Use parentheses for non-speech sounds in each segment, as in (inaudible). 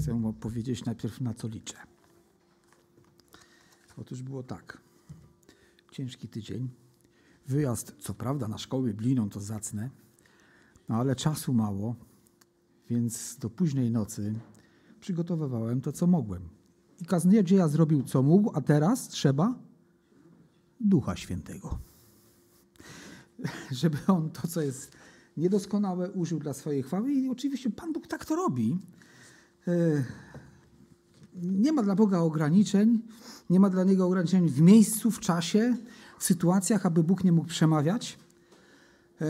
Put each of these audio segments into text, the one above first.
Chcę mu powiedzieć najpierw, na co liczę. Otóż było tak. Ciężki tydzień. Wyjazd, co prawda, na szkoły biblijną to zacne, no ale czasu mało, więc do późnej nocy przygotowywałem to, co mogłem. I kaznodzieja zrobił, co mógł, a teraz trzeba Ducha Świętego. (laughs) Żeby on to, co jest niedoskonałe, użył dla swojej chwały. I oczywiście Pan Bóg tak to robi. E, nie ma dla Boga ograniczeń, nie ma dla Niego ograniczeń w miejscu, w czasie, w sytuacjach, aby Bóg nie mógł przemawiać. E,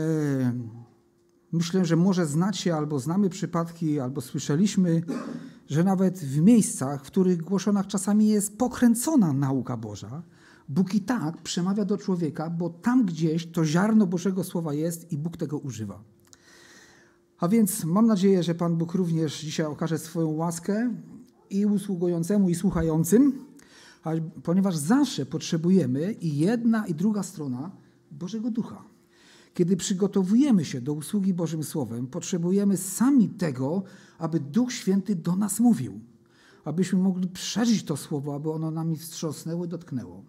myślę, że może znacie albo znamy przypadki, albo słyszeliśmy, że nawet w miejscach, w których głoszona czasami jest pokręcona nauka Boża, Bóg i tak przemawia do człowieka, bo tam gdzieś to ziarno Bożego Słowa jest i Bóg tego używa. A więc mam nadzieję, że Pan Bóg również dzisiaj okaże swoją łaskę i usługującemu, i słuchającym, ponieważ zawsze potrzebujemy i jedna, i druga strona Bożego Ducha. Kiedy przygotowujemy się do usługi Bożym Słowem, potrzebujemy sami tego, aby Duch Święty do nas mówił, abyśmy mogli przeżyć to słowo, aby ono nami wstrząsnęło i dotknęło.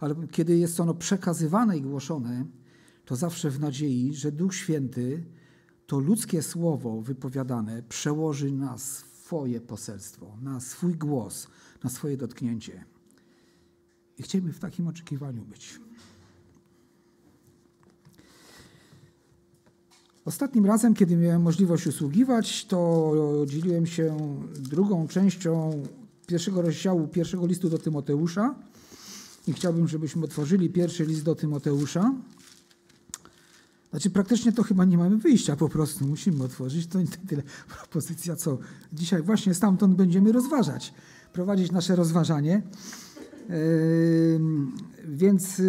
Ale kiedy jest ono przekazywane i głoszone, to zawsze w nadziei, że Duch Święty to ludzkie słowo wypowiadane przełoży na swoje poselstwo, na swój głos, na swoje dotknięcie. I chcielibyśmy w takim oczekiwaniu być. Ostatnim razem, kiedy miałem możliwość usługiwać, to dzieliłem się drugą częścią pierwszego rozdziału pierwszego listu do Tymoteusza. I chciałbym, żebyśmy otworzyli pierwszy list do Tymoteusza. Znaczy, praktycznie to chyba nie mamy wyjścia, po prostu musimy otworzyć. To nie tyle propozycja, co dzisiaj właśnie stamtąd będziemy rozważać, prowadzić nasze rozważanie. Więc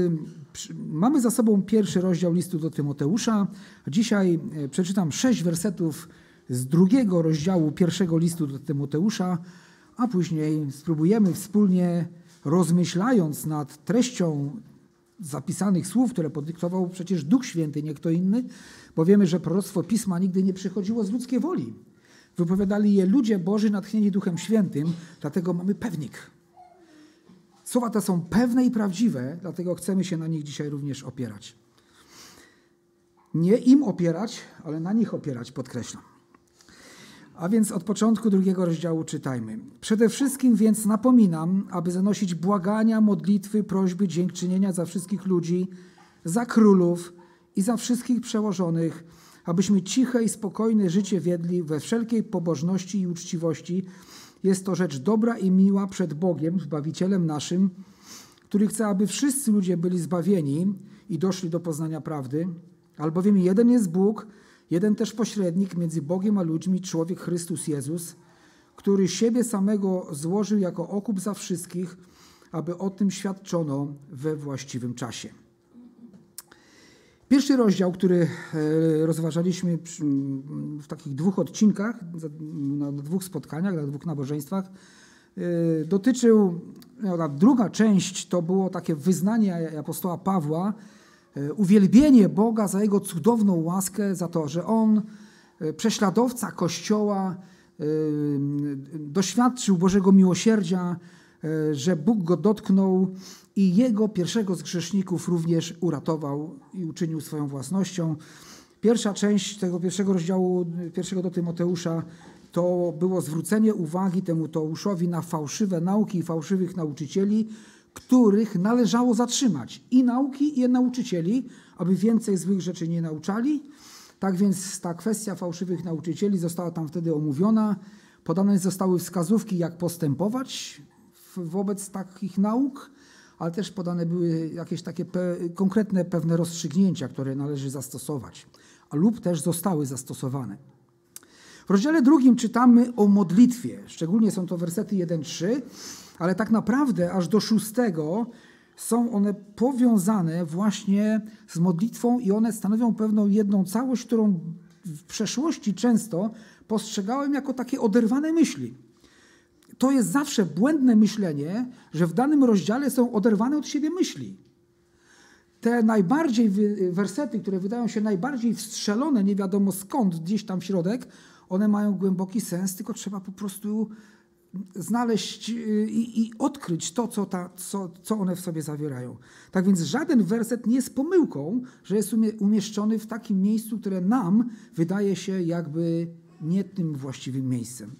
mamy za sobą pierwszy rozdział listu do Tymoteusza. Dzisiaj yy, przeczytam sześć wersetów z drugiego rozdziału pierwszego listu do Tymoteusza, a później spróbujemy wspólnie, rozmyślając nad treścią zapisanych słów, które podyktował przecież Duch Święty, nie kto inny, bo wiemy, że proroctwo Pisma nigdy nie przychodziło z ludzkiej woli. Wypowiadali je ludzie Boży natchnieni Duchem Świętym, dlatego mamy pewnik. Słowa te są pewne i prawdziwe, dlatego chcemy się na nich dzisiaj również opierać. Nie im opierać, ale na nich opierać, podkreślam. A więc od początku drugiego rozdziału czytajmy. Przede wszystkim więc napominam, aby zanosić błagania, modlitwy, prośby, dziękczynienia za wszystkich ludzi, za królów i za wszystkich przełożonych, abyśmy ciche i spokojne życie wiedli we wszelkiej pobożności i uczciwości. Jest to rzecz dobra i miła przed Bogiem, Zbawicielem naszym, który chce, aby wszyscy ludzie byli zbawieni i doszli do poznania prawdy. Albowiem jeden jest Bóg, Jeden też pośrednik między Bogiem a ludźmi, człowiek Chrystus Jezus, który siebie samego złożył jako okup za wszystkich, aby o tym świadczono we właściwym czasie. Pierwszy rozdział, który e, rozważaliśmy w takich dwóch odcinkach, na dwóch spotkaniach, na dwóch nabożeństwach, e, dotyczył, no, druga część to było takie wyznanie apostoła Pawła, uwielbienie Boga za Jego cudowną łaskę, za to, że On, e, prześladowca Kościoła, e, doświadczył Bożego miłosierdzia, że Bóg go dotknął i jego pierwszego z grzeszników również uratował i uczynił swoją własnością. Pierwsza część tego pierwszego rozdziału, pierwszego do Tymoteusza, to było zwrócenie uwagi temu Teuszowi na fałszywe nauki i fałszywych nauczycieli, których należało zatrzymać i nauki, i nauczycieli, aby więcej złych rzeczy nie nauczali. Tak więc ta kwestia fałszywych nauczycieli została tam wtedy omówiona. Podane zostały wskazówki, jak postępować wobec takich nauk, ale też podane były jakieś takie pe konkretne pewne rozstrzygnięcia, które należy zastosować, lub też zostały zastosowane. W rozdziale drugim czytamy o modlitwie, szczególnie są to wersety 1-3, ale tak naprawdę aż do szóstego są one powiązane właśnie z modlitwą i one stanowią pewną jedną całość, którą w przeszłości często postrzegałem jako takie oderwane myśli. To jest zawsze błędne myślenie, że w danym rozdziale są oderwane od siebie myśli. Te najbardziej wersety, które wydają się najbardziej wstrzelone, nie wiadomo skąd, gdzieś tam w środek, one mają głęboki sens, tylko trzeba po prostu znaleźć y, i, i, odkryć to, co, ta, co, co one w sobie zawierają. Tak więc żaden werset nie jest pomyłką, że jest umieszczony w takim miejscu, które nam wydaje się jakby nie tym właściwym miejscem.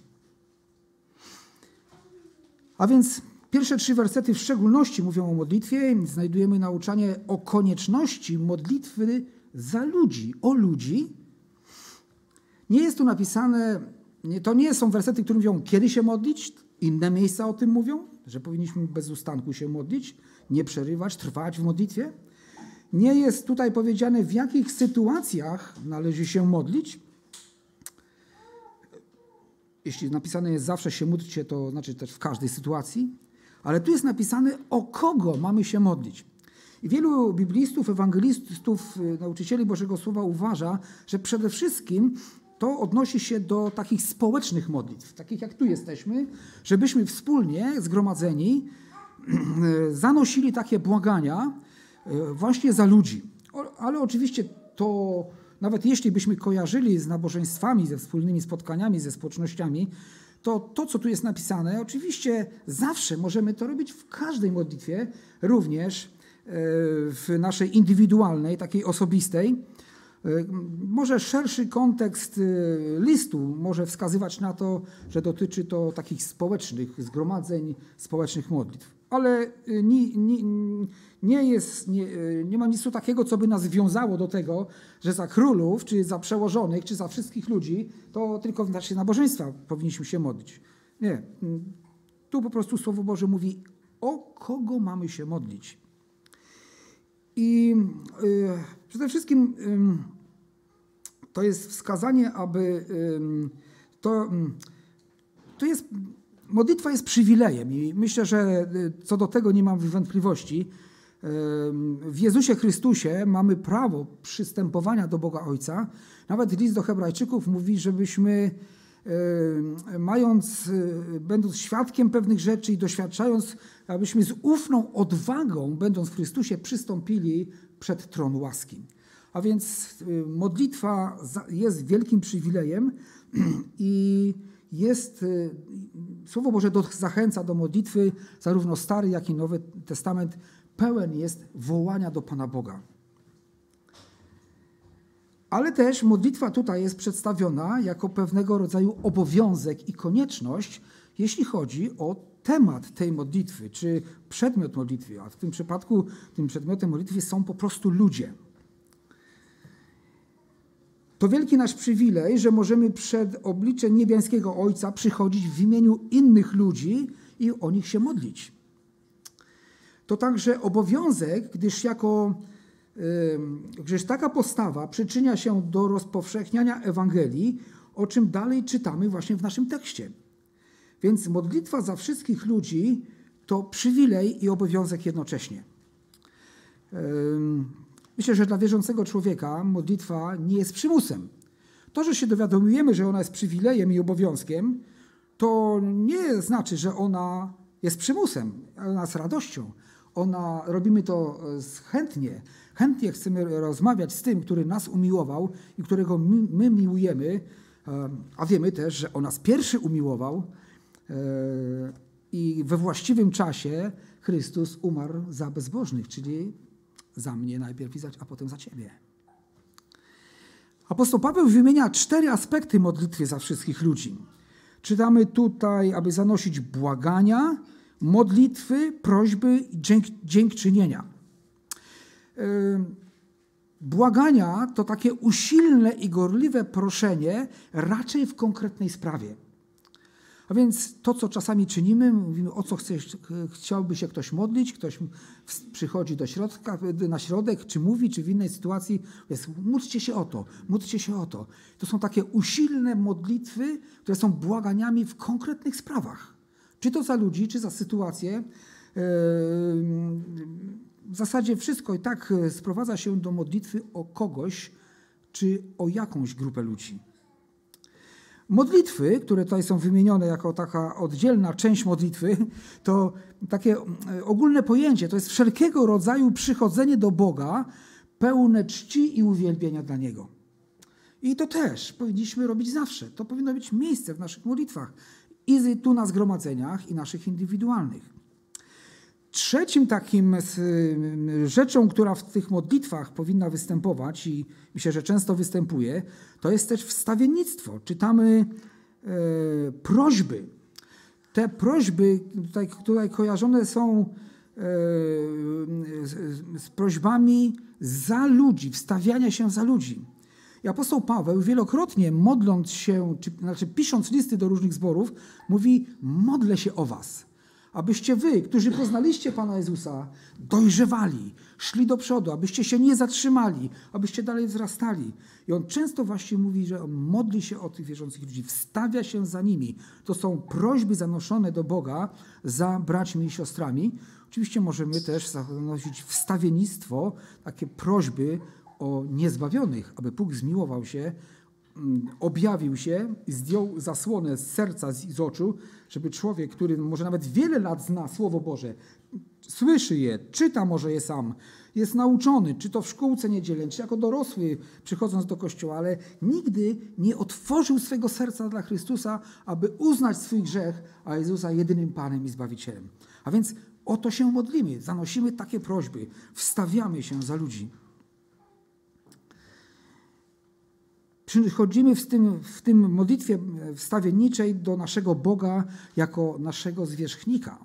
A więc pierwsze trzy wersety w szczególności mówią o modlitwie. Znajdujemy nauczanie o konieczności modlitwy za ludzi, o ludzi. Nie jest tu napisane, to nie są wersety, które mówią, kiedy się modlić. Inne miejsca o tym mówią, że powinniśmy bez ustanku się modlić, nie przerywać, trwać w modlitwie. Nie jest tutaj powiedziane, w jakich sytuacjach należy się modlić. Jeśli napisane jest zawsze się módlcie, to znaczy też w każdej sytuacji. Ale tu jest napisane, o kogo mamy się modlić. I wielu biblistów, ewangelistów, nauczycieli Bożego Słowa uważa, że przede wszystkim to odnosi się do takich społecznych modlitw, takich jak tu jesteśmy, żebyśmy wspólnie zgromadzeni (clears throat) zanosili takie błagania y, właśnie za ludzi. Ale oczywiście to, nawet jeśli byśmy kojarzyli z nabożeństwami, ze wspólnymi spotkaniami, ze społecznościami, to to, co tu jest napisane, oczywiście zawsze możemy to robić w każdej modlitwie, również e, w naszej indywidualnej, takiej osobistej. E, może szerszy kontekst e, listu może wskazywać na to, że dotyczy to takich społecznych zgromadzeń, społecznych modlitw. Ale nie, nie, nie, jest, nie, nie ma nic takiego, co by nas wiązało do tego, że za królów, czy za przełożonych, czy za wszystkich ludzi, to tylko w naszej nabożeństwa powinniśmy się modlić. Nie. Tu po prostu Słowo Boże mówi, o kogo mamy się modlić. I y, przede wszystkim y, to jest wskazanie, aby y, to, to jest, modlitwa jest przywilejem i myślę, że co do tego nie mam wątpliwości. W Jezusie Chrystusie mamy prawo przystępowania do Boga Ojca. Nawet list do Hebrajczyków mówi, żebyśmy mając, e, będąc świadkiem pewnych rzeczy i doświadczając, abyśmy z ufną odwagą, będąc w Chrystusie, przystąpili przed tron łaski. A więc e, modlitwa jest wielkim przywilejem (clears throat) i jest, Słowo Boże zachęca do modlitwy, zarówno Stary, jak i Nowy Testament pełen jest wołania do Pana Boga. Ale też modlitwa tutaj jest przedstawiona jako pewnego rodzaju obowiązek i konieczność, jeśli chodzi o temat tej modlitwy, czy przedmiot modlitwy, a w tym przypadku tym przedmiotem modlitwy są po prostu ludzie. To wielki nasz przywilej, że możemy przed oblicze niebiańskiego Ojca przychodzić w imieniu innych ludzi i o nich się modlić. To także obowiązek, gdyż jako gdyż taka postawa przyczynia się do rozpowszechniania Ewangelii, o czym dalej czytamy właśnie w naszym tekście. Więc modlitwa za wszystkich ludzi to przywilej i obowiązek jednocześnie. Myślę, że dla wierzącego człowieka modlitwa nie jest przymusem. To, że się dowiadujemy, że ona jest przywilejem i obowiązkiem, to nie znaczy, że ona jest przymusem, ona jest radością. Ona, robimy to chętnie, Chętnie chcemy rozmawiać z tym, który nas umiłował i którego my, my miłujemy, e, a wiemy też, że on nas pierwszy umiłował e, i we właściwym czasie Chrystus umarł za bezbożnych, czyli za mnie najpierw, a potem za ciebie. Apostoł Paweł wymienia cztery aspekty modlitwy za wszystkich ludzi. Czytamy tutaj, aby zanosić błagania, modlitwy, prośby i dzięk, dziękczynienia. Błagania to takie usilne i gorliwe proszenie raczej w konkretnej sprawie. A więc to, co czasami czynimy, mówimy, o co chcesz, chciałby się ktoś modlić, ktoś przychodzi do środka, na środek, czy mówi, czy w innej sytuacji, jest módlcie się o to, módlcie się o to. To są takie usilne modlitwy, które są błaganiami w konkretnych sprawach. Czy to za ludzi, czy za sytuację. Yy, w zasadzie wszystko i tak e, sprowadza się do modlitwy o kogoś czy o jakąś grupę ludzi. Modlitwy, które tutaj są wymienione jako taka oddzielna część modlitwy, (laughs) to takie e, ogólne pojęcie, to jest wszelkiego rodzaju przychodzenie do Boga pełne czci i uwielbienia dla Niego. I to też powinniśmy robić zawsze. To powinno być miejsce w naszych modlitwach. I tu na zgromadzeniach, i naszych indywidualnych. Trzecim takim rzeczą, która w tych modlitwach powinna występować i myślę, że często występuje, to jest też wstawiennictwo. Czytamy e, prośby. Te prośby tutaj, tutaj kojarzone są e, z, z prośbami za ludzi, wstawiania się za ludzi. I apostoł Paweł wielokrotnie modląc się, czy, znaczy pisząc listy do różnych zborów, mówi: Modlę się o Was abyście wy, którzy poznaliście Pana Jezusa, dojrzewali, szli do przodu, abyście się nie zatrzymali, abyście dalej wzrastali. I on często właśnie mówi, że on modli się o tych wierzących ludzi, wstawia się za nimi. To są prośby zanoszone do Boga za braćmi i siostrami. Oczywiście możemy też zanosić wstawiennictwo, takie prośby o niezbawionych, aby Bóg zmiłował się Mm, objawił się, zdjął zasłonę z serca, z, oczu, żeby człowiek, który może nawet wiele lat zna Słowo Boże, słyszy je, czyta może je sam, jest nauczony, czy to w szkółce niedzielnej, czy jako dorosły przychodząc do kościoła, ale nigdy nie otworzył swego serca dla Chrystusa, aby uznać swój grzech, a Jezusa jedynym Panem i Zbawicielem. A więc o to się modlimy, zanosimy takie prośby, wstawiamy się za ludzi. Przychodzimy w tym, w tym modlitwie wstawienniczej do naszego Boga jako naszego zwierzchnika.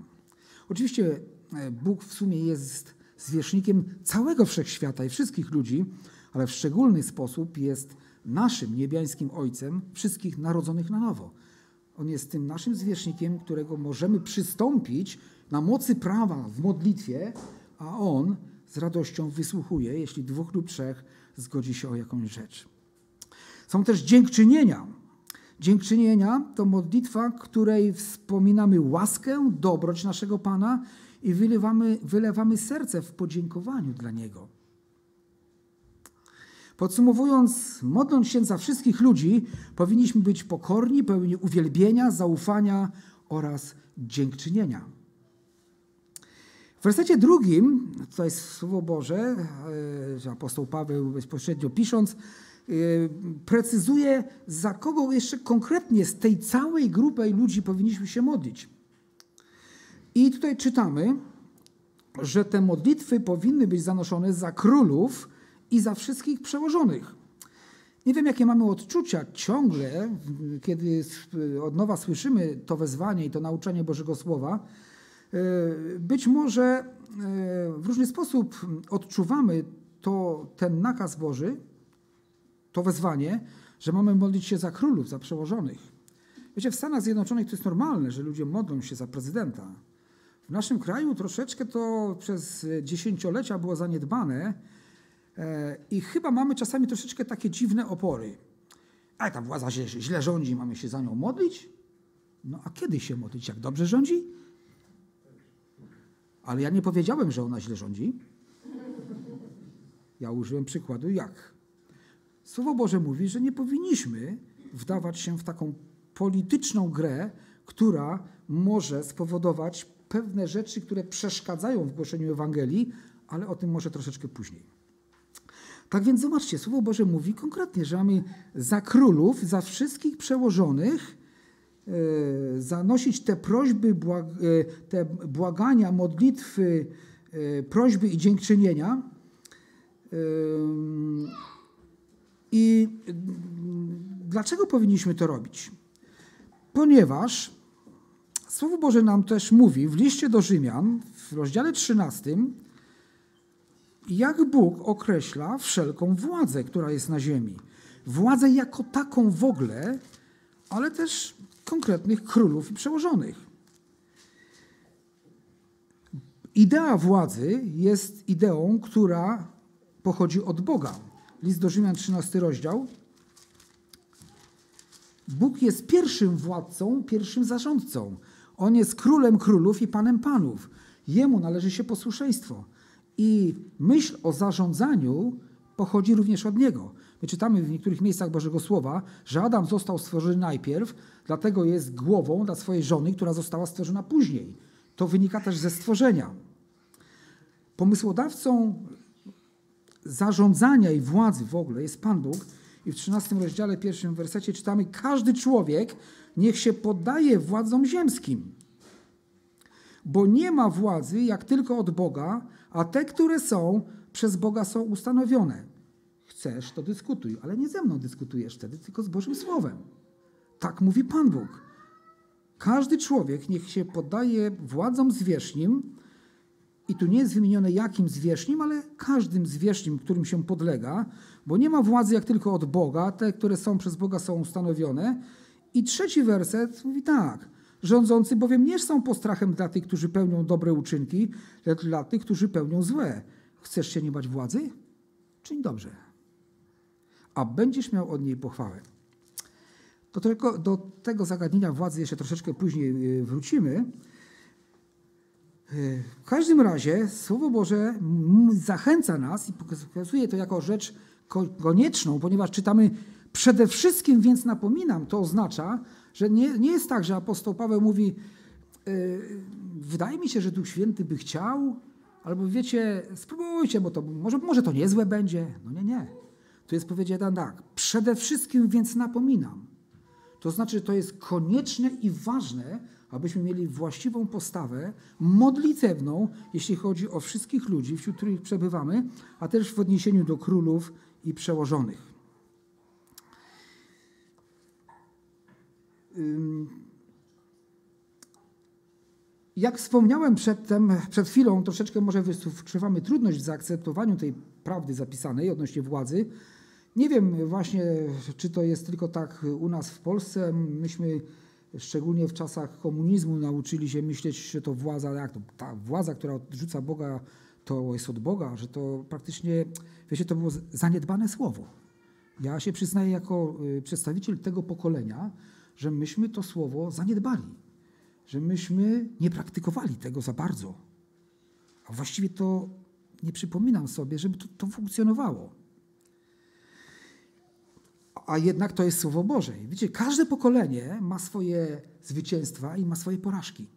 Oczywiście e, Bóg w sumie jest zwierzchnikiem całego wszechświata i wszystkich ludzi, ale w szczególny sposób jest naszym niebiańskim Ojcem wszystkich narodzonych na nowo. On jest tym naszym zwierzchnikiem, którego możemy przystąpić na mocy prawa w modlitwie, a On z radością wysłuchuje, jeśli dwóch lub trzech zgodzi się o jakąś rzecz. Są też dziękczynienia. Dziękczynienia to modlitwa, której wspominamy łaskę, dobroć naszego Pana i wylewamy, wylewamy serce w podziękowaniu dla Niego. Podsumowując, modląc się za wszystkich ludzi, powinniśmy być pokorni, pełni uwielbienia, zaufania oraz dziękczynienia. W wersecie drugim, to jest Słowo Boże, że apostoł Paweł bezpośrednio pisząc, precyzuje, za kogo jeszcze konkretnie z tej całej grupy ludzi powinniśmy się modlić. I tutaj czytamy, że te modlitwy powinny być zanoszone za królów i za wszystkich przełożonych. Nie wiem, jakie mamy odczucia ciągle, kiedy od nowa słyszymy to wezwanie i to nauczanie Bożego Słowa. Y, być może y, w różny sposób odczuwamy to, ten nakaz Boży, to wezwanie, że mamy modlić się za królów, za przełożonych. Wiecie, w Stanach Zjednoczonych to jest normalne, że ludzie modlą się za prezydenta. W naszym kraju troszeczkę to przez dziesięciolecia było zaniedbane e, i chyba mamy czasami troszeczkę takie dziwne opory. A ta władza się źle rządzi, mamy się za nią modlić? No a kiedy się modlić? Jak dobrze rządzi? Ale ja nie powiedziałem, że ona źle rządzi. Ja użyłem przykładu jak. Słowo Boże mówi, że nie powinniśmy wdawać się w taką polityczną grę, która może spowodować pewne rzeczy, które przeszkadzają w głoszeniu Ewangelii, ale o tym może troszeczkę później. Tak więc zobaczcie, Słowo Boże mówi konkretnie, że mamy za królów, za wszystkich przełożonych e, zanosić te prośby, e, te błagania, modlitwy, e, prośby i dziękczynienia. I dlaczego powinniśmy to robić? Ponieważ Słowo Boże nam też mówi w liście do Rzymian w rozdziale 13, jak Bóg określa wszelką władzę, która jest na ziemi. Władzę jako taką w ogóle, ale też konkretnych królów i przełożonych. Idea władzy jest ideą, która pochodzi od Boga. List do Rzymian, 13 rozdział. Bóg jest pierwszym władcą, pierwszym zarządcą. On jest królem królów i panem panów. Jemu należy się posłuszeństwo. I myśl o zarządzaniu pochodzi również od niego. My czytamy w niektórych miejscach Bożego Słowa, że Adam został stworzony najpierw, dlatego jest głową dla swojej żony, która została stworzona później. To wynika też ze stworzenia. Pomysłodawcą zarządzania i władzy w ogóle jest Pan Bóg i w 13 rozdziale, pierwszym wersecie czytamy: Każdy człowiek niech się poddaje władzom ziemskim. Bo nie ma władzy jak tylko od Boga, a te, które są, przez Boga są ustanowione. Chcesz, to dyskutuj, ale nie ze mną dyskutujesz wtedy, tylko z Bożym Słowem. Tak mówi Pan Bóg. Każdy człowiek niech się poddaje władzom zwierzchnim, i tu nie jest wymienione jakim zwierzchnim, ale każdym zwierzchnim, którym się podlega, bo nie ma władzy jak tylko od Boga, te, które są przez Boga są ustanowione. I trzeci werset mówi tak. Rządzący bowiem nie są postrachem dla tych, którzy pełnią dobre uczynki, lecz dla tych, którzy pełnią złe. Chcesz się nie bać władzy? Czyń dobrze. A będziesz miał od niej pochwałę. To tylko do tego zagadnienia władzy jeszcze troszeczkę później y, wrócimy. W każdym razie Słowo Boże zachęca nas i pokazuje to jako rzecz konieczną, ponieważ czytamy przede wszystkim, więc napominam, to oznacza, że nie, nie jest tak, że apostoł Paweł mówi, yy, wydaje mi się, że Duch Święty by chciał, albo wiecie, spróbujcie, bo to może, może to niezłe będzie. No nie, nie. Tu jest powiedziane tak, przede wszystkim więc napominam. To znaczy, to jest konieczne i ważne, abyśmy mieli właściwą postawę modlitewną, jeśli chodzi o wszystkich ludzi, wśród których przebywamy, a też w odniesieniu do królów i przełożonych. Jak wspomniałem przedtem, przed chwilą, troszeczkę może wyczuwamy trudność w zaakceptowaniu tej prawdy zapisanej odnośnie władzy. Nie wiem właśnie, czy to jest tylko tak u nas w Polsce. Myśmy szczególnie w czasach komunizmu nauczyli się myśleć, że to władza, jak to, ta władza, która odrzuca Boga, to jest od Boga, że to praktycznie, wiecie, to było zaniedbane słowo. Ja się przyznaję jako y, przedstawiciel tego pokolenia, że myśmy to słowo zaniedbali, że myśmy nie praktykowali tego za bardzo. A właściwie to nie przypominam sobie, żeby to, to funkcjonowało a jednak to jest Słowo Boże. Wiecie, każde pokolenie ma swoje zwycięstwa i ma swoje porażki.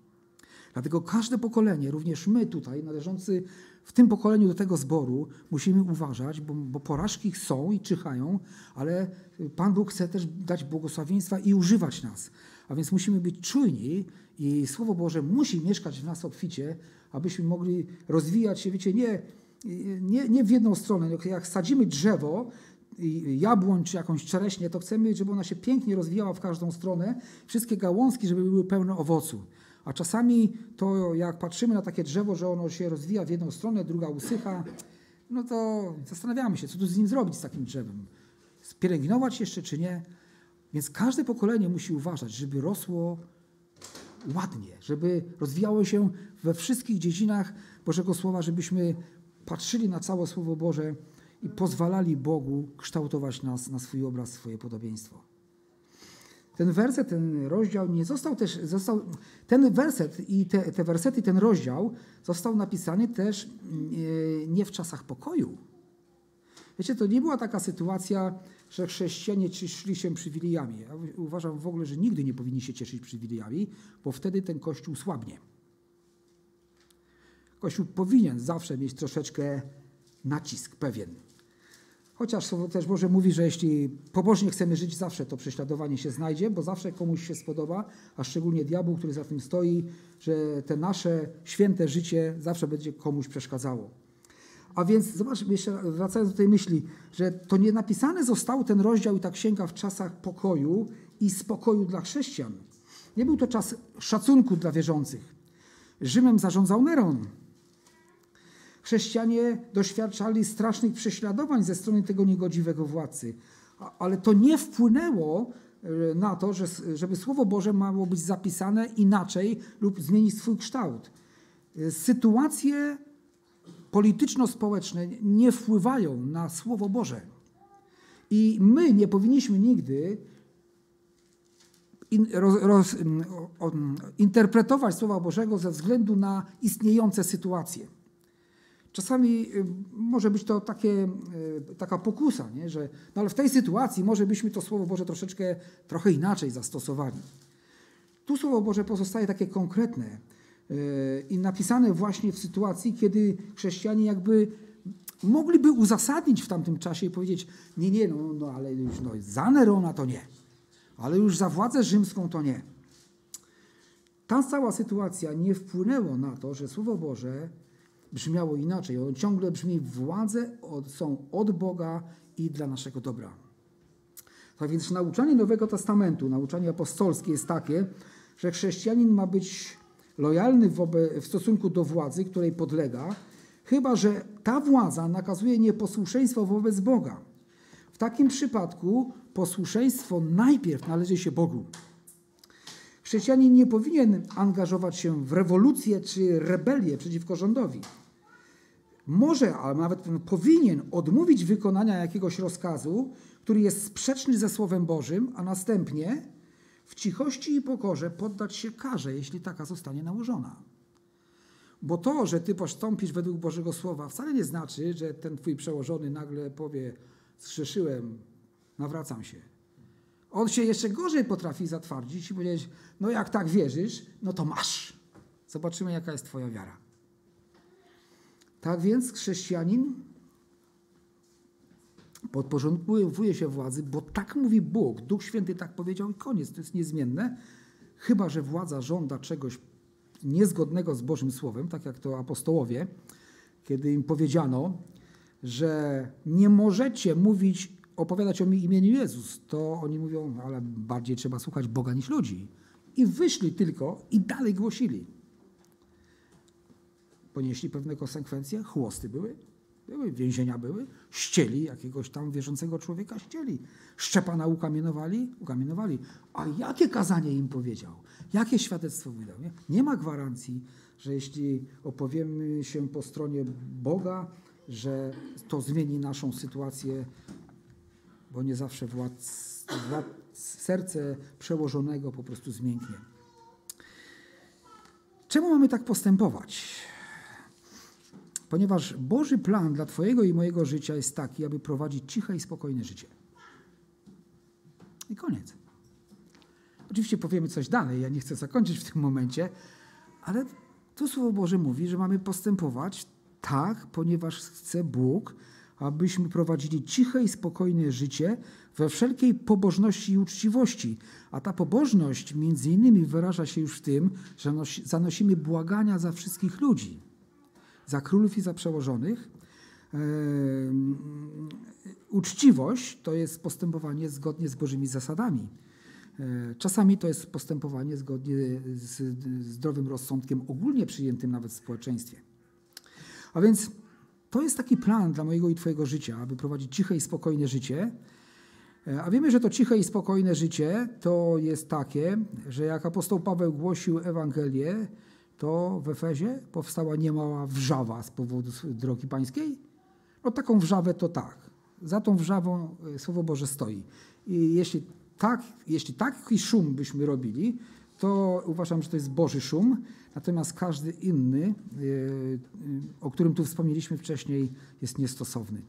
Dlatego każde pokolenie, również my tutaj, należący w tym pokoleniu do tego zboru, musimy uważać, bo, bo porażki są i czyhają, ale Pan Bóg chce też dać błogosławieństwa i używać nas. A więc musimy być czujni i Słowo Boże musi mieszkać w nas obficie, abyśmy mogli rozwijać się, wiecie, nie, nie, nie w jedną stronę. Jak sadzimy drzewo, jabłoń czy jakąś czereśnię, to chcemy, żeby ona się pięknie rozwijała w każdą stronę, wszystkie gałązki, żeby były pełne owocu. A czasami to, jak patrzymy na takie drzewo, że ono się rozwija w jedną stronę, druga usycha, no to zastanawiamy się, co tu z nim zrobić, z takim drzewem. Spielęgnować jeszcze, czy nie? Więc każde pokolenie musi uważać, żeby rosło ładnie, żeby rozwijało się we wszystkich dziedzinach Bożego Słowa, żebyśmy patrzyli na całe Słowo Boże i pozwalali Bogu kształtować nas na swój obraz, swoje podobieństwo. Ten werset, ten rozdział nie został też, został, ten werset i te, te wersety, ten rozdział został napisany też nie w czasach pokoju. Wiecie, to nie była taka sytuacja, że chrześcijanie cieszyli się przywilejami. Ja uważam w ogóle, że nigdy nie powinni się cieszyć przywilejami, bo wtedy ten Kościół słabnie. Kościół powinien zawsze mieć troszeczkę nacisk pewien. Chociaż Słowo też Boże mówi, że jeśli pobożnie chcemy żyć, zawsze to prześladowanie się znajdzie, bo zawsze komuś się spodoba, a szczególnie diabłu, który za tym stoi, że te nasze święte życie zawsze będzie komuś przeszkadzało. A więc zobacz, jeszcze wracając do tej myśli, że to nie napisane został ten rozdział i ta księga w czasach pokoju i spokoju dla chrześcijan. Nie był to czas szacunku dla wierzących. Rzymem zarządzał Neron. Chrześcijanie doświadczali strasznych prześladowań ze strony tego niegodziwego władcy. Ale to nie wpłynęło e, na to, że, żeby Słowo Boże miało być zapisane inaczej lub zmienić swój kształt. E, sytuacje polityczno-społeczne nie wpływają na Słowo Boże. I my nie powinniśmy nigdy in, roz, roz, interpretować Słowa Bożego ze względu na istniejące sytuacje. Czasami y, może być to takie, y, taka pokusa, nie? że no ale w tej sytuacji może byśmy to Słowo Boże troszeczkę trochę inaczej zastosowali. Tu Słowo Boże pozostaje takie konkretne y, i napisane właśnie w sytuacji, kiedy chrześcijanie jakby mogliby uzasadnić w tamtym czasie i powiedzieć, nie, nie, no, no ale już no, za Nerona to nie, ale już za władzę rzymską to nie. Ta cała sytuacja nie wpłynęła na to, że Słowo Boże brzmiało inaczej. Ono ciągle brzmi, władze są od Boga i dla naszego dobra. Tak więc nauczanie Nowego Testamentu, nauczanie apostolskie jest takie, że chrześcijanin ma być lojalny w stosunku do władzy, której podlega, chyba że ta władza nakazuje nieposłuszeństwo wobec Boga. W takim przypadku posłuszeństwo najpierw należy się Bogu. Chrześcijanin nie powinien angażować się w rewolucję czy rebelię przeciwko rządowi. Może, a nawet powinien odmówić wykonania jakiegoś rozkazu, który jest sprzeczny ze Słowem Bożym, a następnie w cichości i pokorze poddać się karze, jeśli taka zostanie nałożona. Bo to, że ty postąpisz według Bożego Słowa, wcale nie znaczy, że ten twój przełożony nagle powie: Zgrzeszyłem, nawracam się. On się jeszcze gorzej potrafi zatwardzić i powiedzieć: No, jak tak wierzysz, no to masz. Zobaczymy, jaka jest Twoja wiara. Tak więc chrześcijanin podporządkowuje się władzy, bo tak mówi Bóg. Duch Święty tak powiedział i koniec, to jest niezmienne. Chyba, że władza żąda czegoś niezgodnego z Bożym Słowem, tak jak to apostołowie, kiedy im powiedziano, że nie możecie mówić, opowiadać o imieniu Jezus, to oni mówią, ale bardziej trzeba słuchać Boga niż ludzi. I wyszli tylko i dalej głosili. Ponieśli pewne konsekwencje, chłosty były, były, więzienia były, ścieli jakiegoś tam wierzącego człowieka, ścieli. Szczepana ukamienowali, ukamienowali. A jakie kazanie im powiedział? Jakie świadectwo wydał? Nie? nie ma gwarancji, że jeśli opowiemy się po stronie Boga, że to zmieni naszą sytuację, bo nie zawsze władz, serce przełożonego po prostu zmięknie. Czemu mamy tak postępować? Ponieważ Boży plan dla Twojego i mojego życia jest taki, aby prowadzić ciche i spokojne życie. I koniec. Oczywiście powiemy coś dalej, ja nie chcę zakończyć w tym momencie, ale tu Słowo Boże mówi, że mamy postępować tak, ponieważ chce Bóg, abyśmy prowadzili ciche i spokojne życie we wszelkiej pobożności i uczciwości. A ta pobożność między innymi wyraża się już w tym, że zanosimy błagania za wszystkich ludzi, za królów i za przełożonych. Uczciwość to jest postępowanie zgodnie z Bożymi zasadami. E, czasami to jest postępowanie zgodnie z zdrowym rozsądkiem ogólnie przyjętym nawet w społeczeństwie. A więc to jest taki plan dla mojego i Twojego życia, aby prowadzić ciche i spokojne życie. E, a wiemy, że to ciche i spokojne życie to jest takie, że jak apostoł Paweł głosił Ewangelię, to w Efezie powstała niemała wrzawa z powodu drogi pańskiej. No taką wrzawę to tak. Za tą wrzawą e, Słowo Boże stoi. I jeśli tak, jeśli taki szum byśmy robili, to uważam, że to jest Boży szum, natomiast każdy inny, e, e, o którym tu wspomnieliśmy wcześniej, jest niestosowny.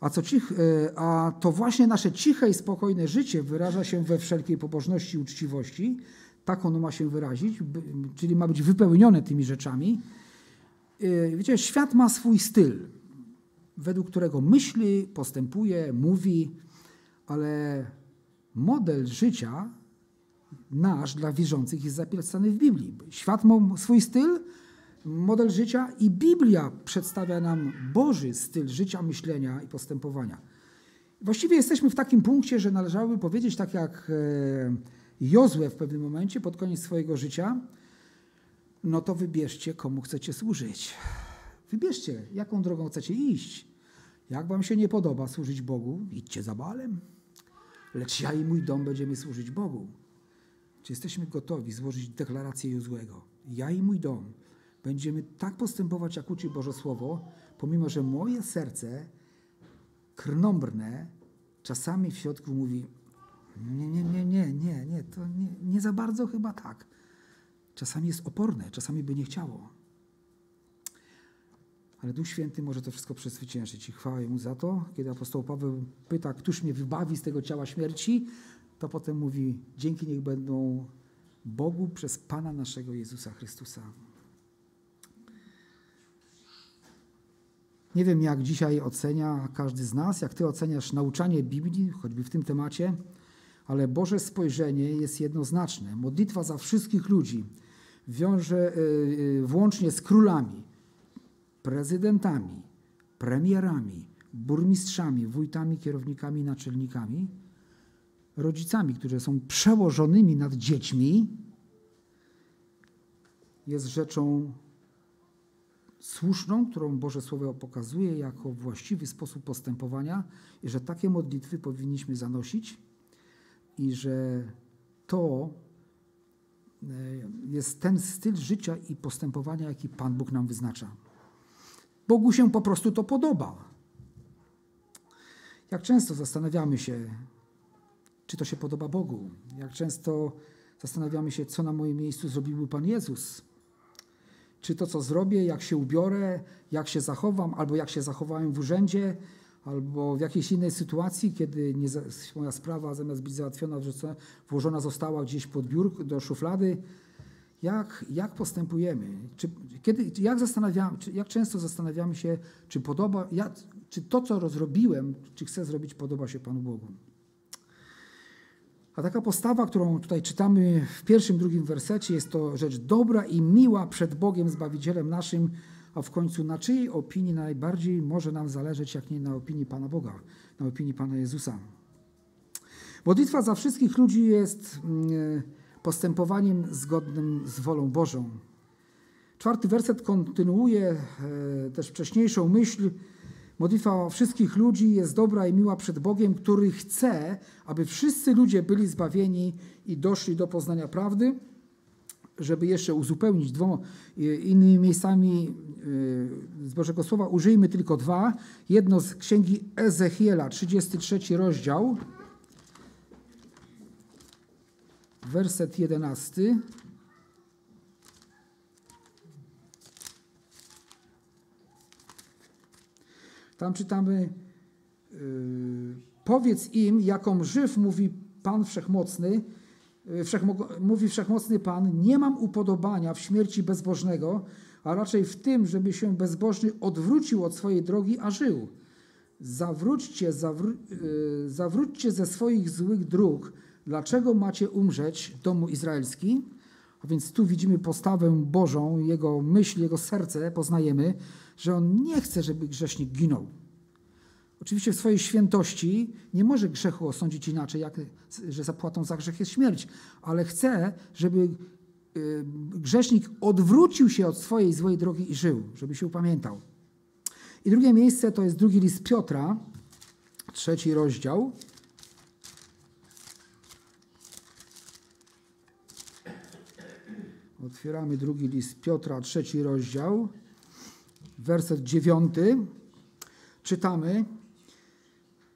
A, co cich, e, a to właśnie nasze ciche i spokojne życie wyraża się we wszelkiej pobożności i uczciwości. Tak ono ma się wyrazić, czyli ma być wypełnione tymi rzeczami. Wiecie, świat ma swój styl, według którego myśli, postępuje, mówi, ale model życia nasz dla wierzących jest zapisany w Biblii. Świat ma swój styl, model życia i Biblia przedstawia nam Boży styl życia, myślenia i postępowania. Właściwie jesteśmy w takim punkcie, że należałoby powiedzieć, tak jak e, Jozue w pewnym momencie, pod koniec swojego życia, no to wybierzcie, komu chcecie służyć. Wybierzcie, jaką drogą chcecie iść. Jak wam się nie podoba służyć Bogu, idźcie za balem lecz ja i mój dom będziemy służyć Bogu. Czy jesteśmy gotowi złożyć deklarację Jozłego? Ja i mój dom będziemy tak postępować, jak uczy Boże Słowo, pomimo, że moje serce krnąbrne czasami w środku mówi nie, nie, nie, nie, nie, nie, to nie, nie za bardzo chyba tak. Czasami jest oporne, czasami by nie chciało. Ale Duch Święty może to wszystko przezwyciężyć i chwała Mu za to. Kiedy apostoł Paweł pyta, któż mnie wybawi z tego ciała śmierci, to potem mówi, dzięki niech będą Bogu przez Pana naszego Jezusa Chrystusa. Nie wiem, jak dzisiaj ocenia każdy z nas, jak ty oceniasz nauczanie Biblii, choćby w tym temacie, ale Boże spojrzenie jest jednoznaczne. Modlitwa za wszystkich ludzi wiąże y, y, włącznie z królami, prezydentami, premierami, burmistrzami, wójtami, kierownikami, naczelnikami, rodzicami, którzy są przełożonymi nad dziećmi, jest rzeczą słuszną, którą Boże Słowo pokazuje jako właściwy sposób postępowania i że takie modlitwy powinniśmy zanosić i że to e, jest ten styl życia i postępowania, jaki Pan Bóg nam wyznacza. Bogu się po prostu to podoba. Jak często zastanawiamy się, czy to się podoba Bogu? Jak często zastanawiamy się, co na moim miejscu zrobiłby Pan Jezus? Czy to, co zrobię, jak się ubiorę, jak się zachowam, albo jak się zachowałem w urzędzie, albo w jakiejś innej sytuacji, kiedy nie, moja sprawa zamiast być załatwiona, włożona została gdzieś pod biur do szuflady. Jak, jak postępujemy? Czy, kiedy, jak, zastanawiamy, czy, jak często zastanawiamy się, czy, podoba, ja, czy to, co rozrobiłem, czy chcę zrobić, podoba się Panu Bogu? A taka postawa, którą tutaj czytamy w pierwszym, drugim wersecie, jest to rzecz dobra i miła przed Bogiem, Zbawicielem naszym, a w końcu na czyjej opinii najbardziej może nam zależeć, jak nie na opinii Pana Boga, na opinii Pana Jezusa. Modlitwa za wszystkich ludzi jest mm, postępowaniem zgodnym z wolą Bożą. Czwarty werset kontynuuje e, też wcześniejszą myśl, Modlitwa wszystkich ludzi jest dobra i miła przed Bogiem, który chce, aby wszyscy ludzie byli zbawieni i doszli do poznania prawdy. Żeby jeszcze uzupełnić dwoma innymi miejscami z Bożego Słowa, użyjmy tylko dwa. Jedno z księgi Ezechiela, 33 rozdział, werset 11. Tam czytamy, yy, powiedz im, jaką żyw mówi Pan Wszechmocny, yy, mówi Wszechmocny Pan, nie mam upodobania w śmierci bezbożnego, a raczej w tym, żeby się bezbożny odwrócił od swojej drogi, a żył. Zawróćcie, zawró yy, zawróćcie ze swoich złych dróg. Dlaczego macie umrzeć, domu izraelski? A więc tu widzimy postawę Bożą, Jego myśl, Jego serce poznajemy, że On nie chce, żeby grzesznik ginął. Oczywiście w swojej świętości nie może grzechu osądzić inaczej, jak, że zapłatą za grzech jest śmierć, ale chce, żeby y, grzesznik odwrócił się od swojej złej drogi i żył, żeby się upamiętał. I drugie miejsce to jest drugi list Piotra, trzeci rozdział. Otwieramy drugi list Piotra, trzeci rozdział, werset dziewiąty. Czytamy: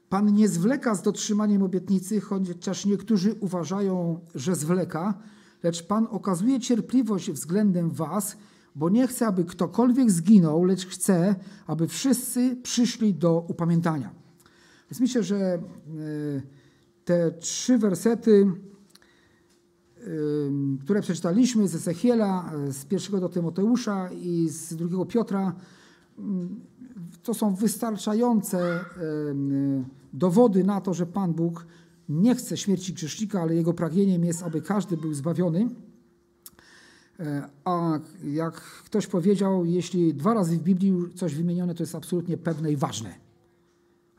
Pan nie zwleka z dotrzymaniem obietnicy, chociaż niektórzy uważają, że zwleka, lecz Pan okazuje cierpliwość względem Was, bo nie chce, aby ktokolwiek zginął, lecz chce, aby wszyscy przyszli do upamiętania. Więc myślę, że e, te trzy wersety, które przeczytaliśmy z Ezechiela, e, z pierwszego do Tymoteusza i z drugiego Piotra, to są wystarczające dowody na to, że Pan Bóg nie chce śmierci grzesznika, ale jego pragnieniem jest, aby każdy był zbawiony. E, a jak ktoś powiedział, jeśli dwa razy w Biblii coś wymienione, to jest absolutnie pewne i ważne.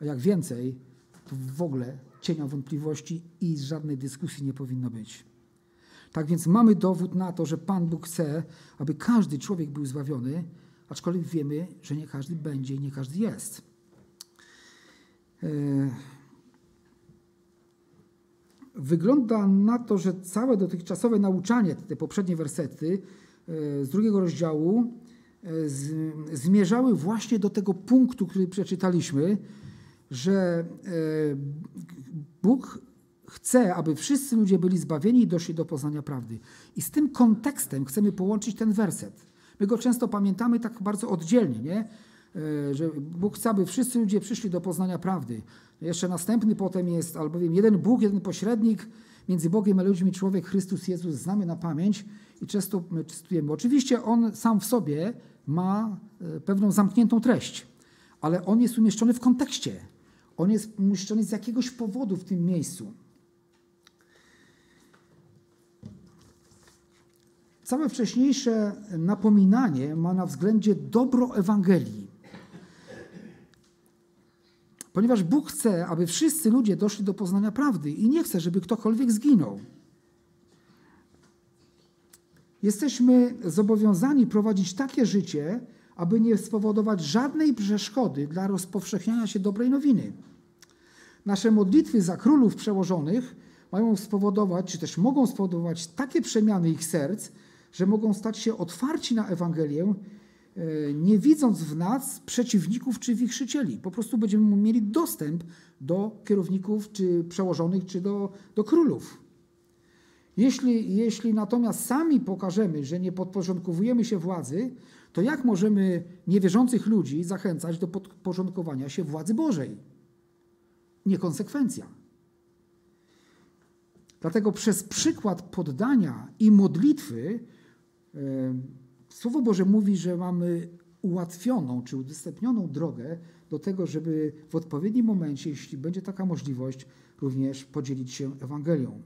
A jak więcej, to w ogóle cienia wątpliwości i żadnej dyskusji nie powinno być. Tak więc mamy dowód na to, że Pan Bóg chce, aby każdy człowiek był zbawiony, aczkolwiek wiemy, że nie każdy będzie i nie każdy jest. E, wygląda na to, że całe dotychczasowe nauczanie, te poprzednie wersety e, z drugiego rozdziału, e, zmierzały właśnie do tego punktu, który przeczytaliśmy, że Bóg chce, aby wszyscy ludzie byli zbawieni i doszli do poznania prawdy. I z tym kontekstem chcemy połączyć ten werset. My go często pamiętamy tak bardzo oddzielnie, nie? E, że Bóg chce, aby wszyscy ludzie przyszli do poznania prawdy. Jeszcze następny potem jest, albowiem jeden Bóg, jeden pośrednik między Bogiem a ludźmi, człowiek Chrystus Jezus, znamy na pamięć i często czytujemy. Oczywiście On sam w sobie ma e, pewną zamkniętą treść, ale on jest umieszczony w kontekście. On jest umieszczony z jakiegoś powodu w tym miejscu. Całe wcześniejsze napominanie ma na względzie dobro Ewangelii. Ponieważ Bóg chce, aby wszyscy ludzie doszli do poznania prawdy i nie chce, żeby ktokolwiek zginął. Jesteśmy zobowiązani prowadzić takie życie, aby nie spowodować żadnej przeszkody dla rozpowszechniania się dobrej nowiny. Nasze modlitwy za królów przełożonych mają spowodować, czy też mogą spowodować takie przemiany ich serc, że mogą stać się otwarci na Ewangelię, e, nie widząc w nas przeciwników czy wichrzycieli. Po prostu będziemy mieli dostęp do kierowników, czy przełożonych, czy do, do królów. Jeśli, jeśli natomiast sami pokażemy, że nie podporządkowujemy się władzy, to jak możemy niewierzących ludzi zachęcać do podporządkowania się władzy Bożej? Niekonsekwencja. Dlatego przez przykład poddania i modlitwy Słowo Boże mówi, że mamy ułatwioną czy udostępnioną drogę do tego, żeby w odpowiednim momencie, jeśli będzie taka możliwość, również podzielić się Ewangelią.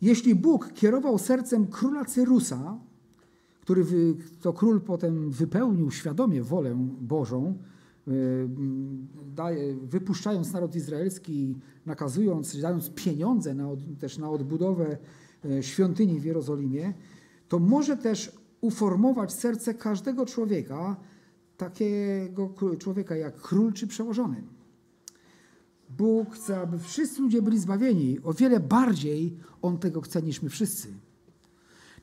Jeśli Bóg kierował sercem króla Cyrusa, który to król potem wypełnił świadomie wolę Bożą, wypuszczając naród izraelski, nakazując, dając pieniądze na, też na odbudowę świątyni w Jerozolimie, to może też uformować serce każdego człowieka, takiego człowieka jak król czy przełożony. Bóg chce, aby wszyscy ludzie byli zbawieni. O wiele bardziej On tego chce niż my wszyscy.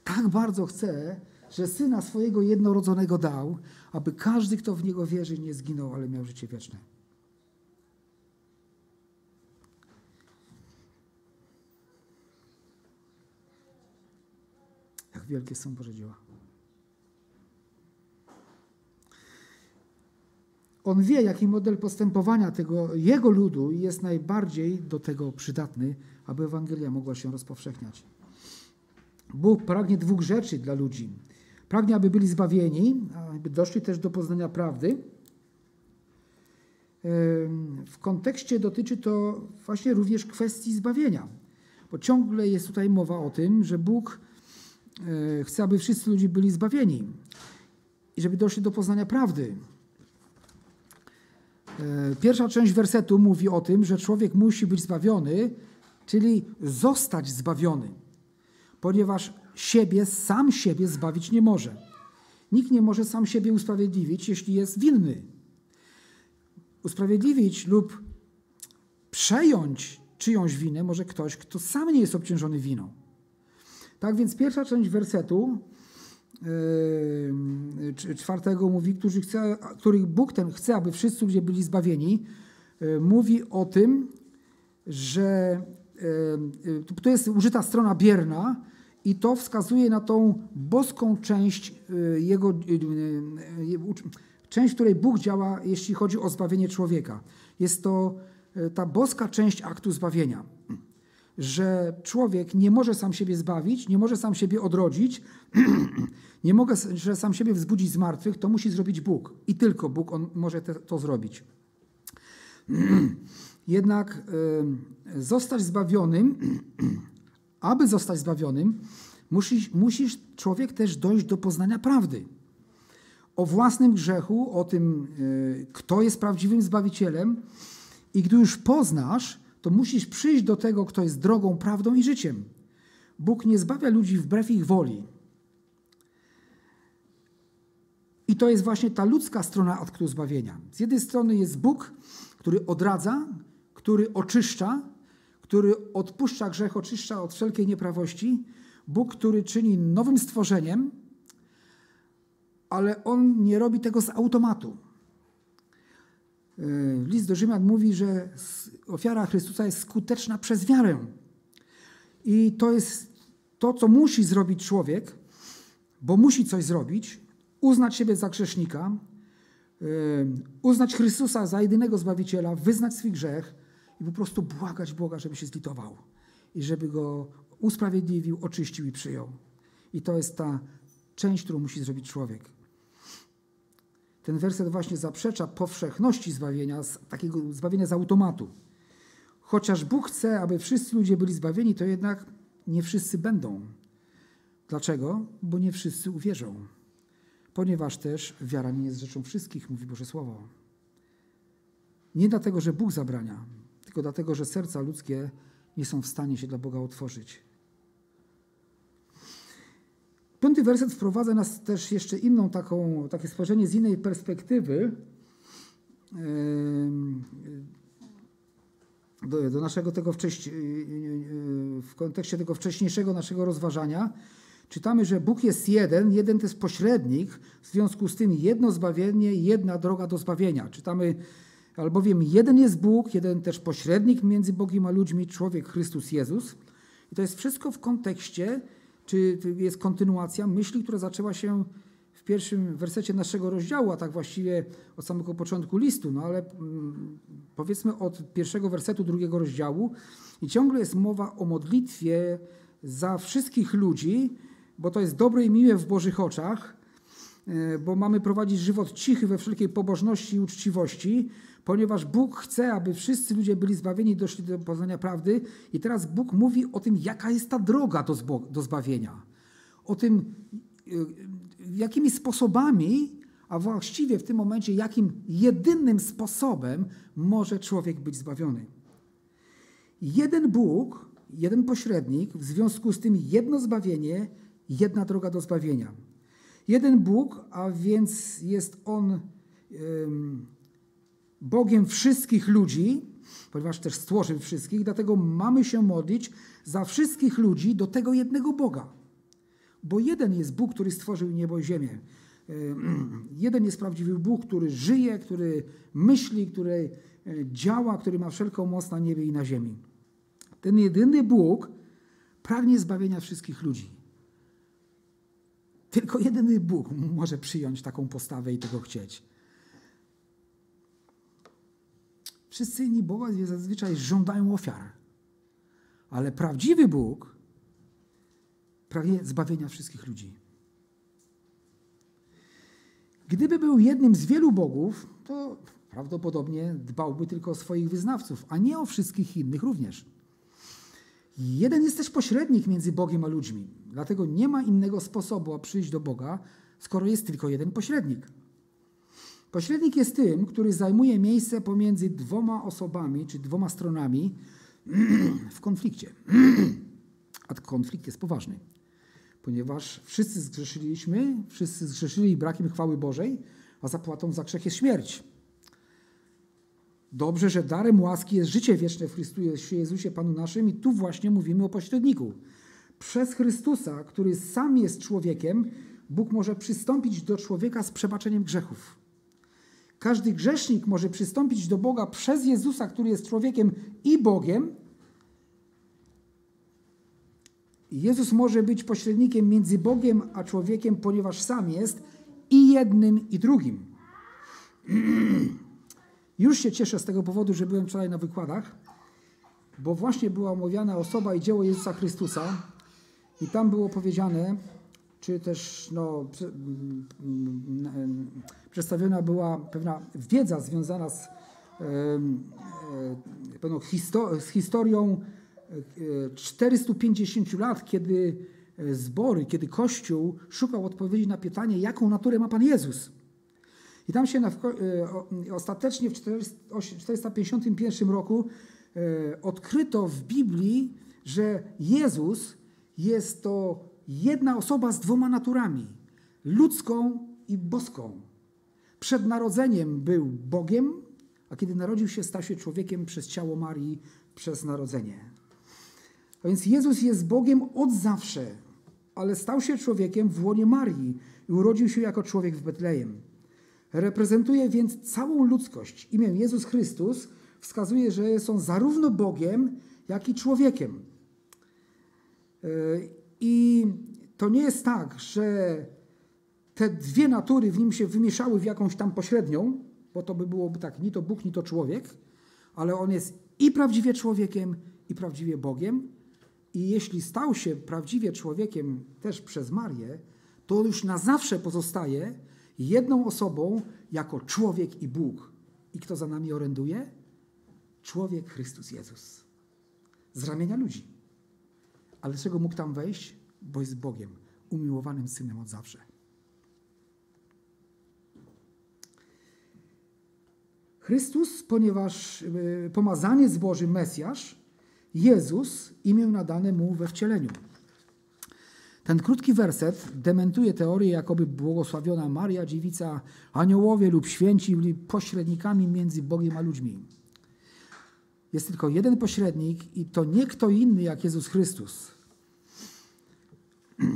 Tak bardzo chce, że Syna swojego jednorodzonego dał, aby każdy, kto w Niego wierzy, nie zginął, ale miał życie wieczne. Wielkie są Boże dzieła. On wie, jaki model postępowania tego jego ludu jest najbardziej do tego przydatny, aby Ewangelia mogła się rozpowszechniać. Bóg pragnie dwóch rzeczy dla ludzi. Pragnie, aby byli zbawieni, aby doszli też do poznania prawdy. W kontekście dotyczy to właśnie również kwestii zbawienia, bo ciągle jest tutaj mowa o tym, że Bóg chce, aby wszyscy ludzie byli zbawieni i żeby doszli do poznania prawdy. E, pierwsza część wersetu mówi o tym, że człowiek musi być zbawiony, czyli zostać zbawiony, ponieważ siebie, sam siebie zbawić nie może. Nikt nie może sam siebie usprawiedliwić, jeśli jest winny. Usprawiedliwić lub przejąć czyjąś winę może ktoś, kto sam nie jest obciążony winą. Tak więc pierwsza część wersetu yy, czwartego mówi, którzy chce, których Bóg ten chce, aby wszyscy ludzie byli zbawieni, yy, mówi o tym, że yy, to jest użyta strona bierna i to wskazuje na tą boską część jego, część, w której Bóg działa, jeśli chodzi o zbawienie człowieka. Jest to ta boska część aktu zbawienia że człowiek nie może sam siebie zbawić, nie może sam siebie odrodzić, (clears throat) nie może sam siebie wzbudzić z martwych, to musi zrobić Bóg. I tylko Bóg on może te, to zrobić. (clears throat) Jednak y, zostać zbawionym, (clears throat) aby zostać zbawionym, musisz, musisz człowiek też dojść do poznania prawdy. O własnym grzechu, o tym, y, kto jest prawdziwym Zbawicielem. I gdy już poznasz, to musisz przyjść do tego, kto jest drogą, prawdą i życiem. Bóg nie zbawia ludzi wbrew ich woli. I to jest właśnie ta ludzka strona aktu zbawienia. Z jednej strony jest Bóg, który odradza, który oczyszcza, który odpuszcza grzech, oczyszcza od wszelkiej nieprawości. Bóg, który czyni nowym stworzeniem, ale On nie robi tego z automatu. E, list do Rzymian mówi, że ofiara Chrystusa jest skuteczna przez wiarę. I to jest to, co musi zrobić człowiek, bo musi coś zrobić, uznać siebie za grzesznika, e, uznać Chrystusa za jedynego Zbawiciela, wyznać swój grzech i po prostu błagać Boga, żeby się zlitował i żeby go usprawiedliwił, oczyścił i przyjął. I to jest ta część, którą musi zrobić człowiek. Ten werset właśnie zaprzecza powszechności zbawienia, takiego zbawienia z automatu. Chociaż Bóg chce, aby wszyscy ludzie byli zbawieni, to jednak nie wszyscy będą. Dlaczego? Bo nie wszyscy uwierzą. Ponieważ też wiara nie jest rzeczą wszystkich, mówi Boże Słowo. Nie dlatego, że Bóg zabrania, tylko dlatego, że serca ludzkie nie są w stanie się dla Boga otworzyć. Piąty werset wprowadza nas też jeszcze inną taką, takie spojrzenie z innej perspektywy do, do naszego tego wcześniej, w kontekście tego wcześniejszego naszego rozważania. Czytamy, że Bóg jest jeden, jeden to jest pośrednik, w związku z tym jedno zbawienie, jedna droga do zbawienia. Czytamy, albowiem jeden jest Bóg, jeden też pośrednik między Bogiem a ludźmi, człowiek Chrystus Jezus. I to jest wszystko w kontekście czy jest kontynuacja myśli, która zaczęła się w pierwszym wersecie naszego rozdziału, a tak właściwie od samego początku listu, no ale mm, powiedzmy od pierwszego wersetu drugiego rozdziału. I ciągle jest mowa o modlitwie za wszystkich ludzi, bo to jest dobre i miłe w Bożych oczach, e, bo mamy prowadzić żywot cichy we wszelkiej pobożności i uczciwości, ponieważ Bóg chce, aby wszyscy ludzie byli zbawieni i doszli do poznania prawdy. I teraz Bóg mówi o tym, jaka jest ta droga do, do zbawienia. O tym, y, jakimi sposobami, a właściwie w tym momencie, jakim jedynym sposobem może człowiek być zbawiony. Jeden Bóg, jeden pośrednik, w związku z tym jedno zbawienie, jedna droga do zbawienia. Jeden Bóg, a więc jest On. Bogiem wszystkich ludzi, ponieważ też stworzył wszystkich, dlatego mamy się modlić za wszystkich ludzi do tego jednego Boga. Bo jeden jest Bóg, który stworzył niebo i ziemię. (clears throat) Jeden jest prawdziwy Bóg, który żyje, który myśli, który e, działa, który ma wszelką moc na niebie i na ziemi. Ten jedyny Bóg pragnie zbawienia wszystkich ludzi. Tylko jedyny Bóg może przyjąć taką postawę i tego chcieć. Wszyscy inni bogowie zazwyczaj żądają ofiar. Ale prawdziwy Bóg pragnie zbawienia wszystkich ludzi. Gdyby był jednym z wielu bogów, to prawdopodobnie dbałby tylko o swoich wyznawców, a nie o wszystkich innych również. Jeden jest też pośrednik między Bogiem a ludźmi. Dlatego nie ma innego sposobu, aby przyjść do Boga, skoro jest tylko jeden pośrednik. Pośrednik jest tym, który zajmuje miejsce pomiędzy dwoma osobami czy dwoma stronami (clears throat) w konflikcie. (clears throat) A konflikt jest poważny, ponieważ wszyscy zgrzeszyliśmy, wszyscy zgrzeszyli brakiem chwały Bożej, a zapłatą za grzech jest śmierć. Dobrze, że darem łaski jest życie wieczne w Chrystusie Jezusie Panu naszym i tu właśnie mówimy o pośredniku. Przez Chrystusa, który sam jest człowiekiem, Bóg może przystąpić do człowieka z przebaczeniem grzechów. Każdy grzesznik może przystąpić do Boga przez Jezusa, który jest człowiekiem i Bogiem. Jezus może być pośrednikiem między Bogiem a człowiekiem, ponieważ sam jest i jednym, i drugim. (clears throat) Już się cieszę z tego powodu, że byłem wczoraj na wykładach, bo właśnie była omawiana osoba i dzieło Jezusa Chrystusa, i tam było powiedziane, czy też no, przedstawiona była pewna wiedza związana z, pewną histo z historią 450 lat, kiedy zbory, kiedy Kościół szukał odpowiedzi na pytanie, jaką naturę ma Pan Jezus. I tam się na, ostatecznie w 451 roku odkryto w Biblii, że Jezus jest to jedna osoba z dwoma naturami ludzką i boską. Przed narodzeniem był Bogiem, a kiedy narodził się, stał się człowiekiem przez ciało Marii, przez narodzenie. A więc Jezus jest Bogiem od zawsze, ale stał się człowiekiem w łonie Marii i urodził się jako człowiek w Betlejem. Reprezentuje więc całą ludzkość. Imię Jezus Chrystus wskazuje, że jest on zarówno Bogiem, jak i człowiekiem. I to nie jest tak, że te dwie natury w nim się wymieszały w jakąś tam pośrednią, bo to by byłoby tak, ni to Bóg, ni to człowiek, ale on jest i prawdziwie człowiekiem, i prawdziwie Bogiem. I jeśli stał się prawdziwie człowiekiem też przez Marię, to już na zawsze pozostaje jedną osobą jako człowiek i Bóg. I kto za nami oręduje? Człowiek Chrystus Jezus. Z ramienia ludzi. Ale dlaczego mógł tam wejść? Bo jest Bogiem, umiłowanym synem od zawsze. Chrystus, ponieważ e, pomazanie z Boży Mesjasz, Jezus, imię nadane mu we wcieleniu. Ten krótki werset dementuje teorię, jakoby błogosławiona Maria, dziewica, aniołowie lub święci byli pośrednikami między Bogiem a ludźmi. Jest tylko jeden pośrednik i to nie kto inny jak Jezus Chrystus. (clears throat)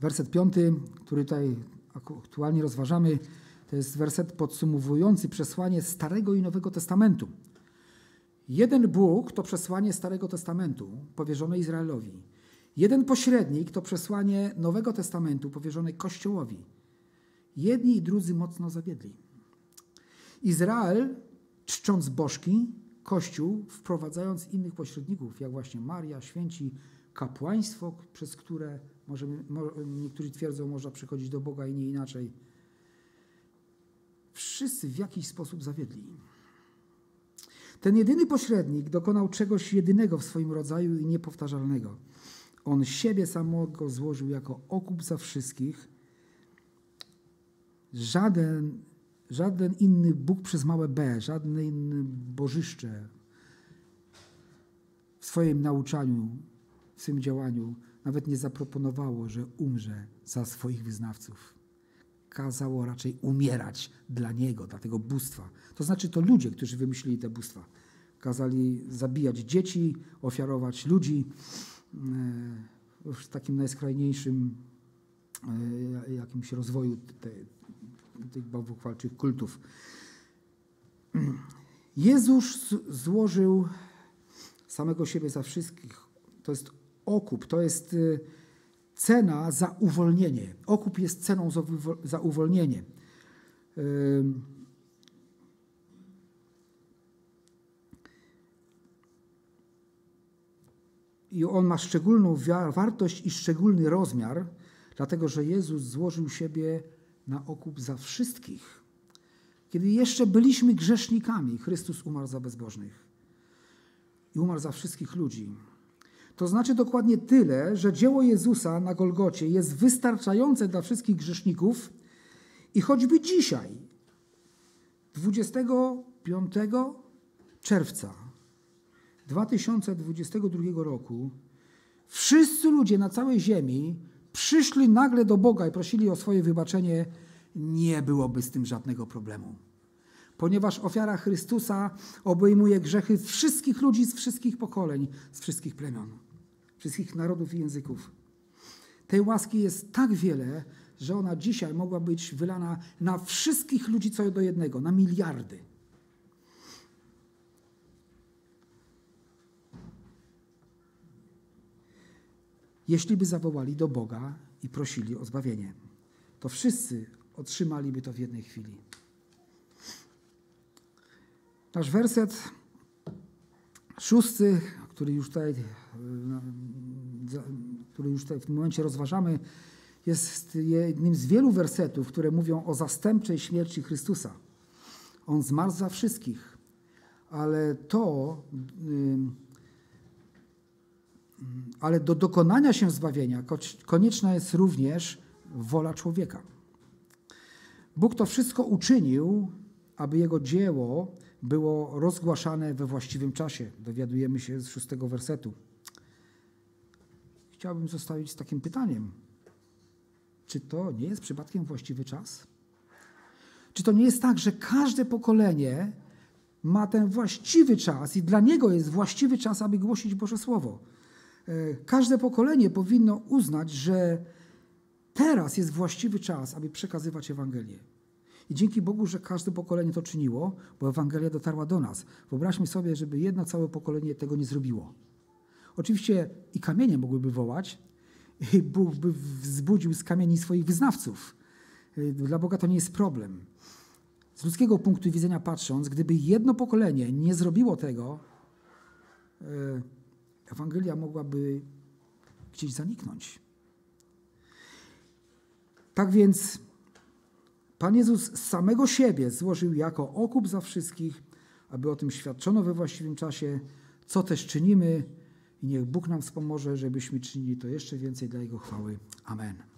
Werset piąty, który tutaj aktualnie rozważamy, to jest werset podsumowujący przesłanie Starego i Nowego Testamentu. Jeden Bóg to przesłanie Starego Testamentu powierzone Izraelowi. Jeden pośrednik to przesłanie Nowego Testamentu powierzone Kościołowi. Jedni i drudzy mocno zawiedli. Izrael, czcząc bożki, Kościół, wprowadzając innych pośredników, jak właśnie Maria, święci, kapłaństwo, przez które możemy, niektórzy twierdzą, można przychodzić do Boga i nie inaczej. Wszyscy w jakiś sposób zawiedli. Ten jedyny pośrednik dokonał czegoś jedynego w swoim rodzaju i niepowtarzalnego. On siebie samego złożył jako okup za wszystkich. Żaden, żaden inny Bóg przez małe b, żadne inne bożyszcze w swoim nauczaniu, w swoim działaniu nawet nie zaproponowało, że umrze za swoich wyznawców. Kazało raczej umierać dla niego, dla tego bóstwa. To znaczy to ludzie, którzy wymyślili te bóstwa. Kazali zabijać dzieci, ofiarować ludzi e, w takim najskrajniejszym e, jakimś rozwoju te, tych bałwochwalczych kultów. Jezus złożył samego siebie za wszystkich. To jest okup, to jest y, cena za uwolnienie. Okup jest ceną za uwolnienie. I on ma szczególną wartość i szczególny rozmiar, dlatego że Jezus złożył siebie na okup za wszystkich. Kiedy jeszcze byliśmy grzesznikami, Chrystus umarł za bezbożnych i umarł za wszystkich ludzi. To znaczy dokładnie tyle, że dzieło Jezusa na Golgocie jest wystarczające dla wszystkich grzeszników i choćby dzisiaj, 25 czerwca 2022 roku, wszyscy ludzie na całej ziemi przyszli nagle do Boga i prosili o swoje wybaczenie, nie byłoby z tym żadnego problemu. Ponieważ ofiara Chrystusa obejmuje grzechy wszystkich ludzi z wszystkich pokoleń, z wszystkich plemion wszystkich narodów i języków. Tej łaski jest tak wiele, że ona dzisiaj mogła być wylana na wszystkich ludzi co do jednego, na miliardy. Jeśli by zawołali do Boga i prosili o zbawienie, to wszyscy otrzymaliby to w jednej chwili. Nasz werset szósty który już tutaj, który już tutaj w tym momencie rozważamy, jest jednym z wielu wersetów, które mówią o zastępczej śmierci Chrystusa. On zmarł za wszystkich, ale to, ale do dokonania się zbawienia konieczna jest również wola człowieka. Bóg to wszystko uczynił, aby jego dzieło było rozgłaszane we właściwym czasie. Dowiadujemy się z szóstego wersetu. Chciałbym zostawić z takim pytaniem. Czy to nie jest przypadkiem właściwy czas? Czy to nie jest tak, że każde pokolenie ma ten właściwy czas i dla niego jest właściwy czas, aby głosić Boże Słowo? E, każde pokolenie powinno uznać, że teraz jest właściwy czas, aby przekazywać Ewangelię. I dzięki Bogu, że każde pokolenie to czyniło, bo Ewangelia dotarła do nas. Wyobraźmy sobie, żeby jedno całe pokolenie tego nie zrobiło. Oczywiście i kamienie mogłyby wołać, i Bóg by wzbudził z kamieni swoich wyznawców. Dla Boga to nie jest problem. Z ludzkiego punktu widzenia patrząc, gdyby jedno pokolenie nie zrobiło tego, e, Ewangelia mogłaby gdzieś zaniknąć. Tak więc Pan Jezus z samego siebie złożył jako okup za wszystkich, aby o tym świadczono we właściwym czasie, co też czynimy i niech Bóg nam wspomoże, żebyśmy czynili to jeszcze więcej dla Jego chwały. Amen.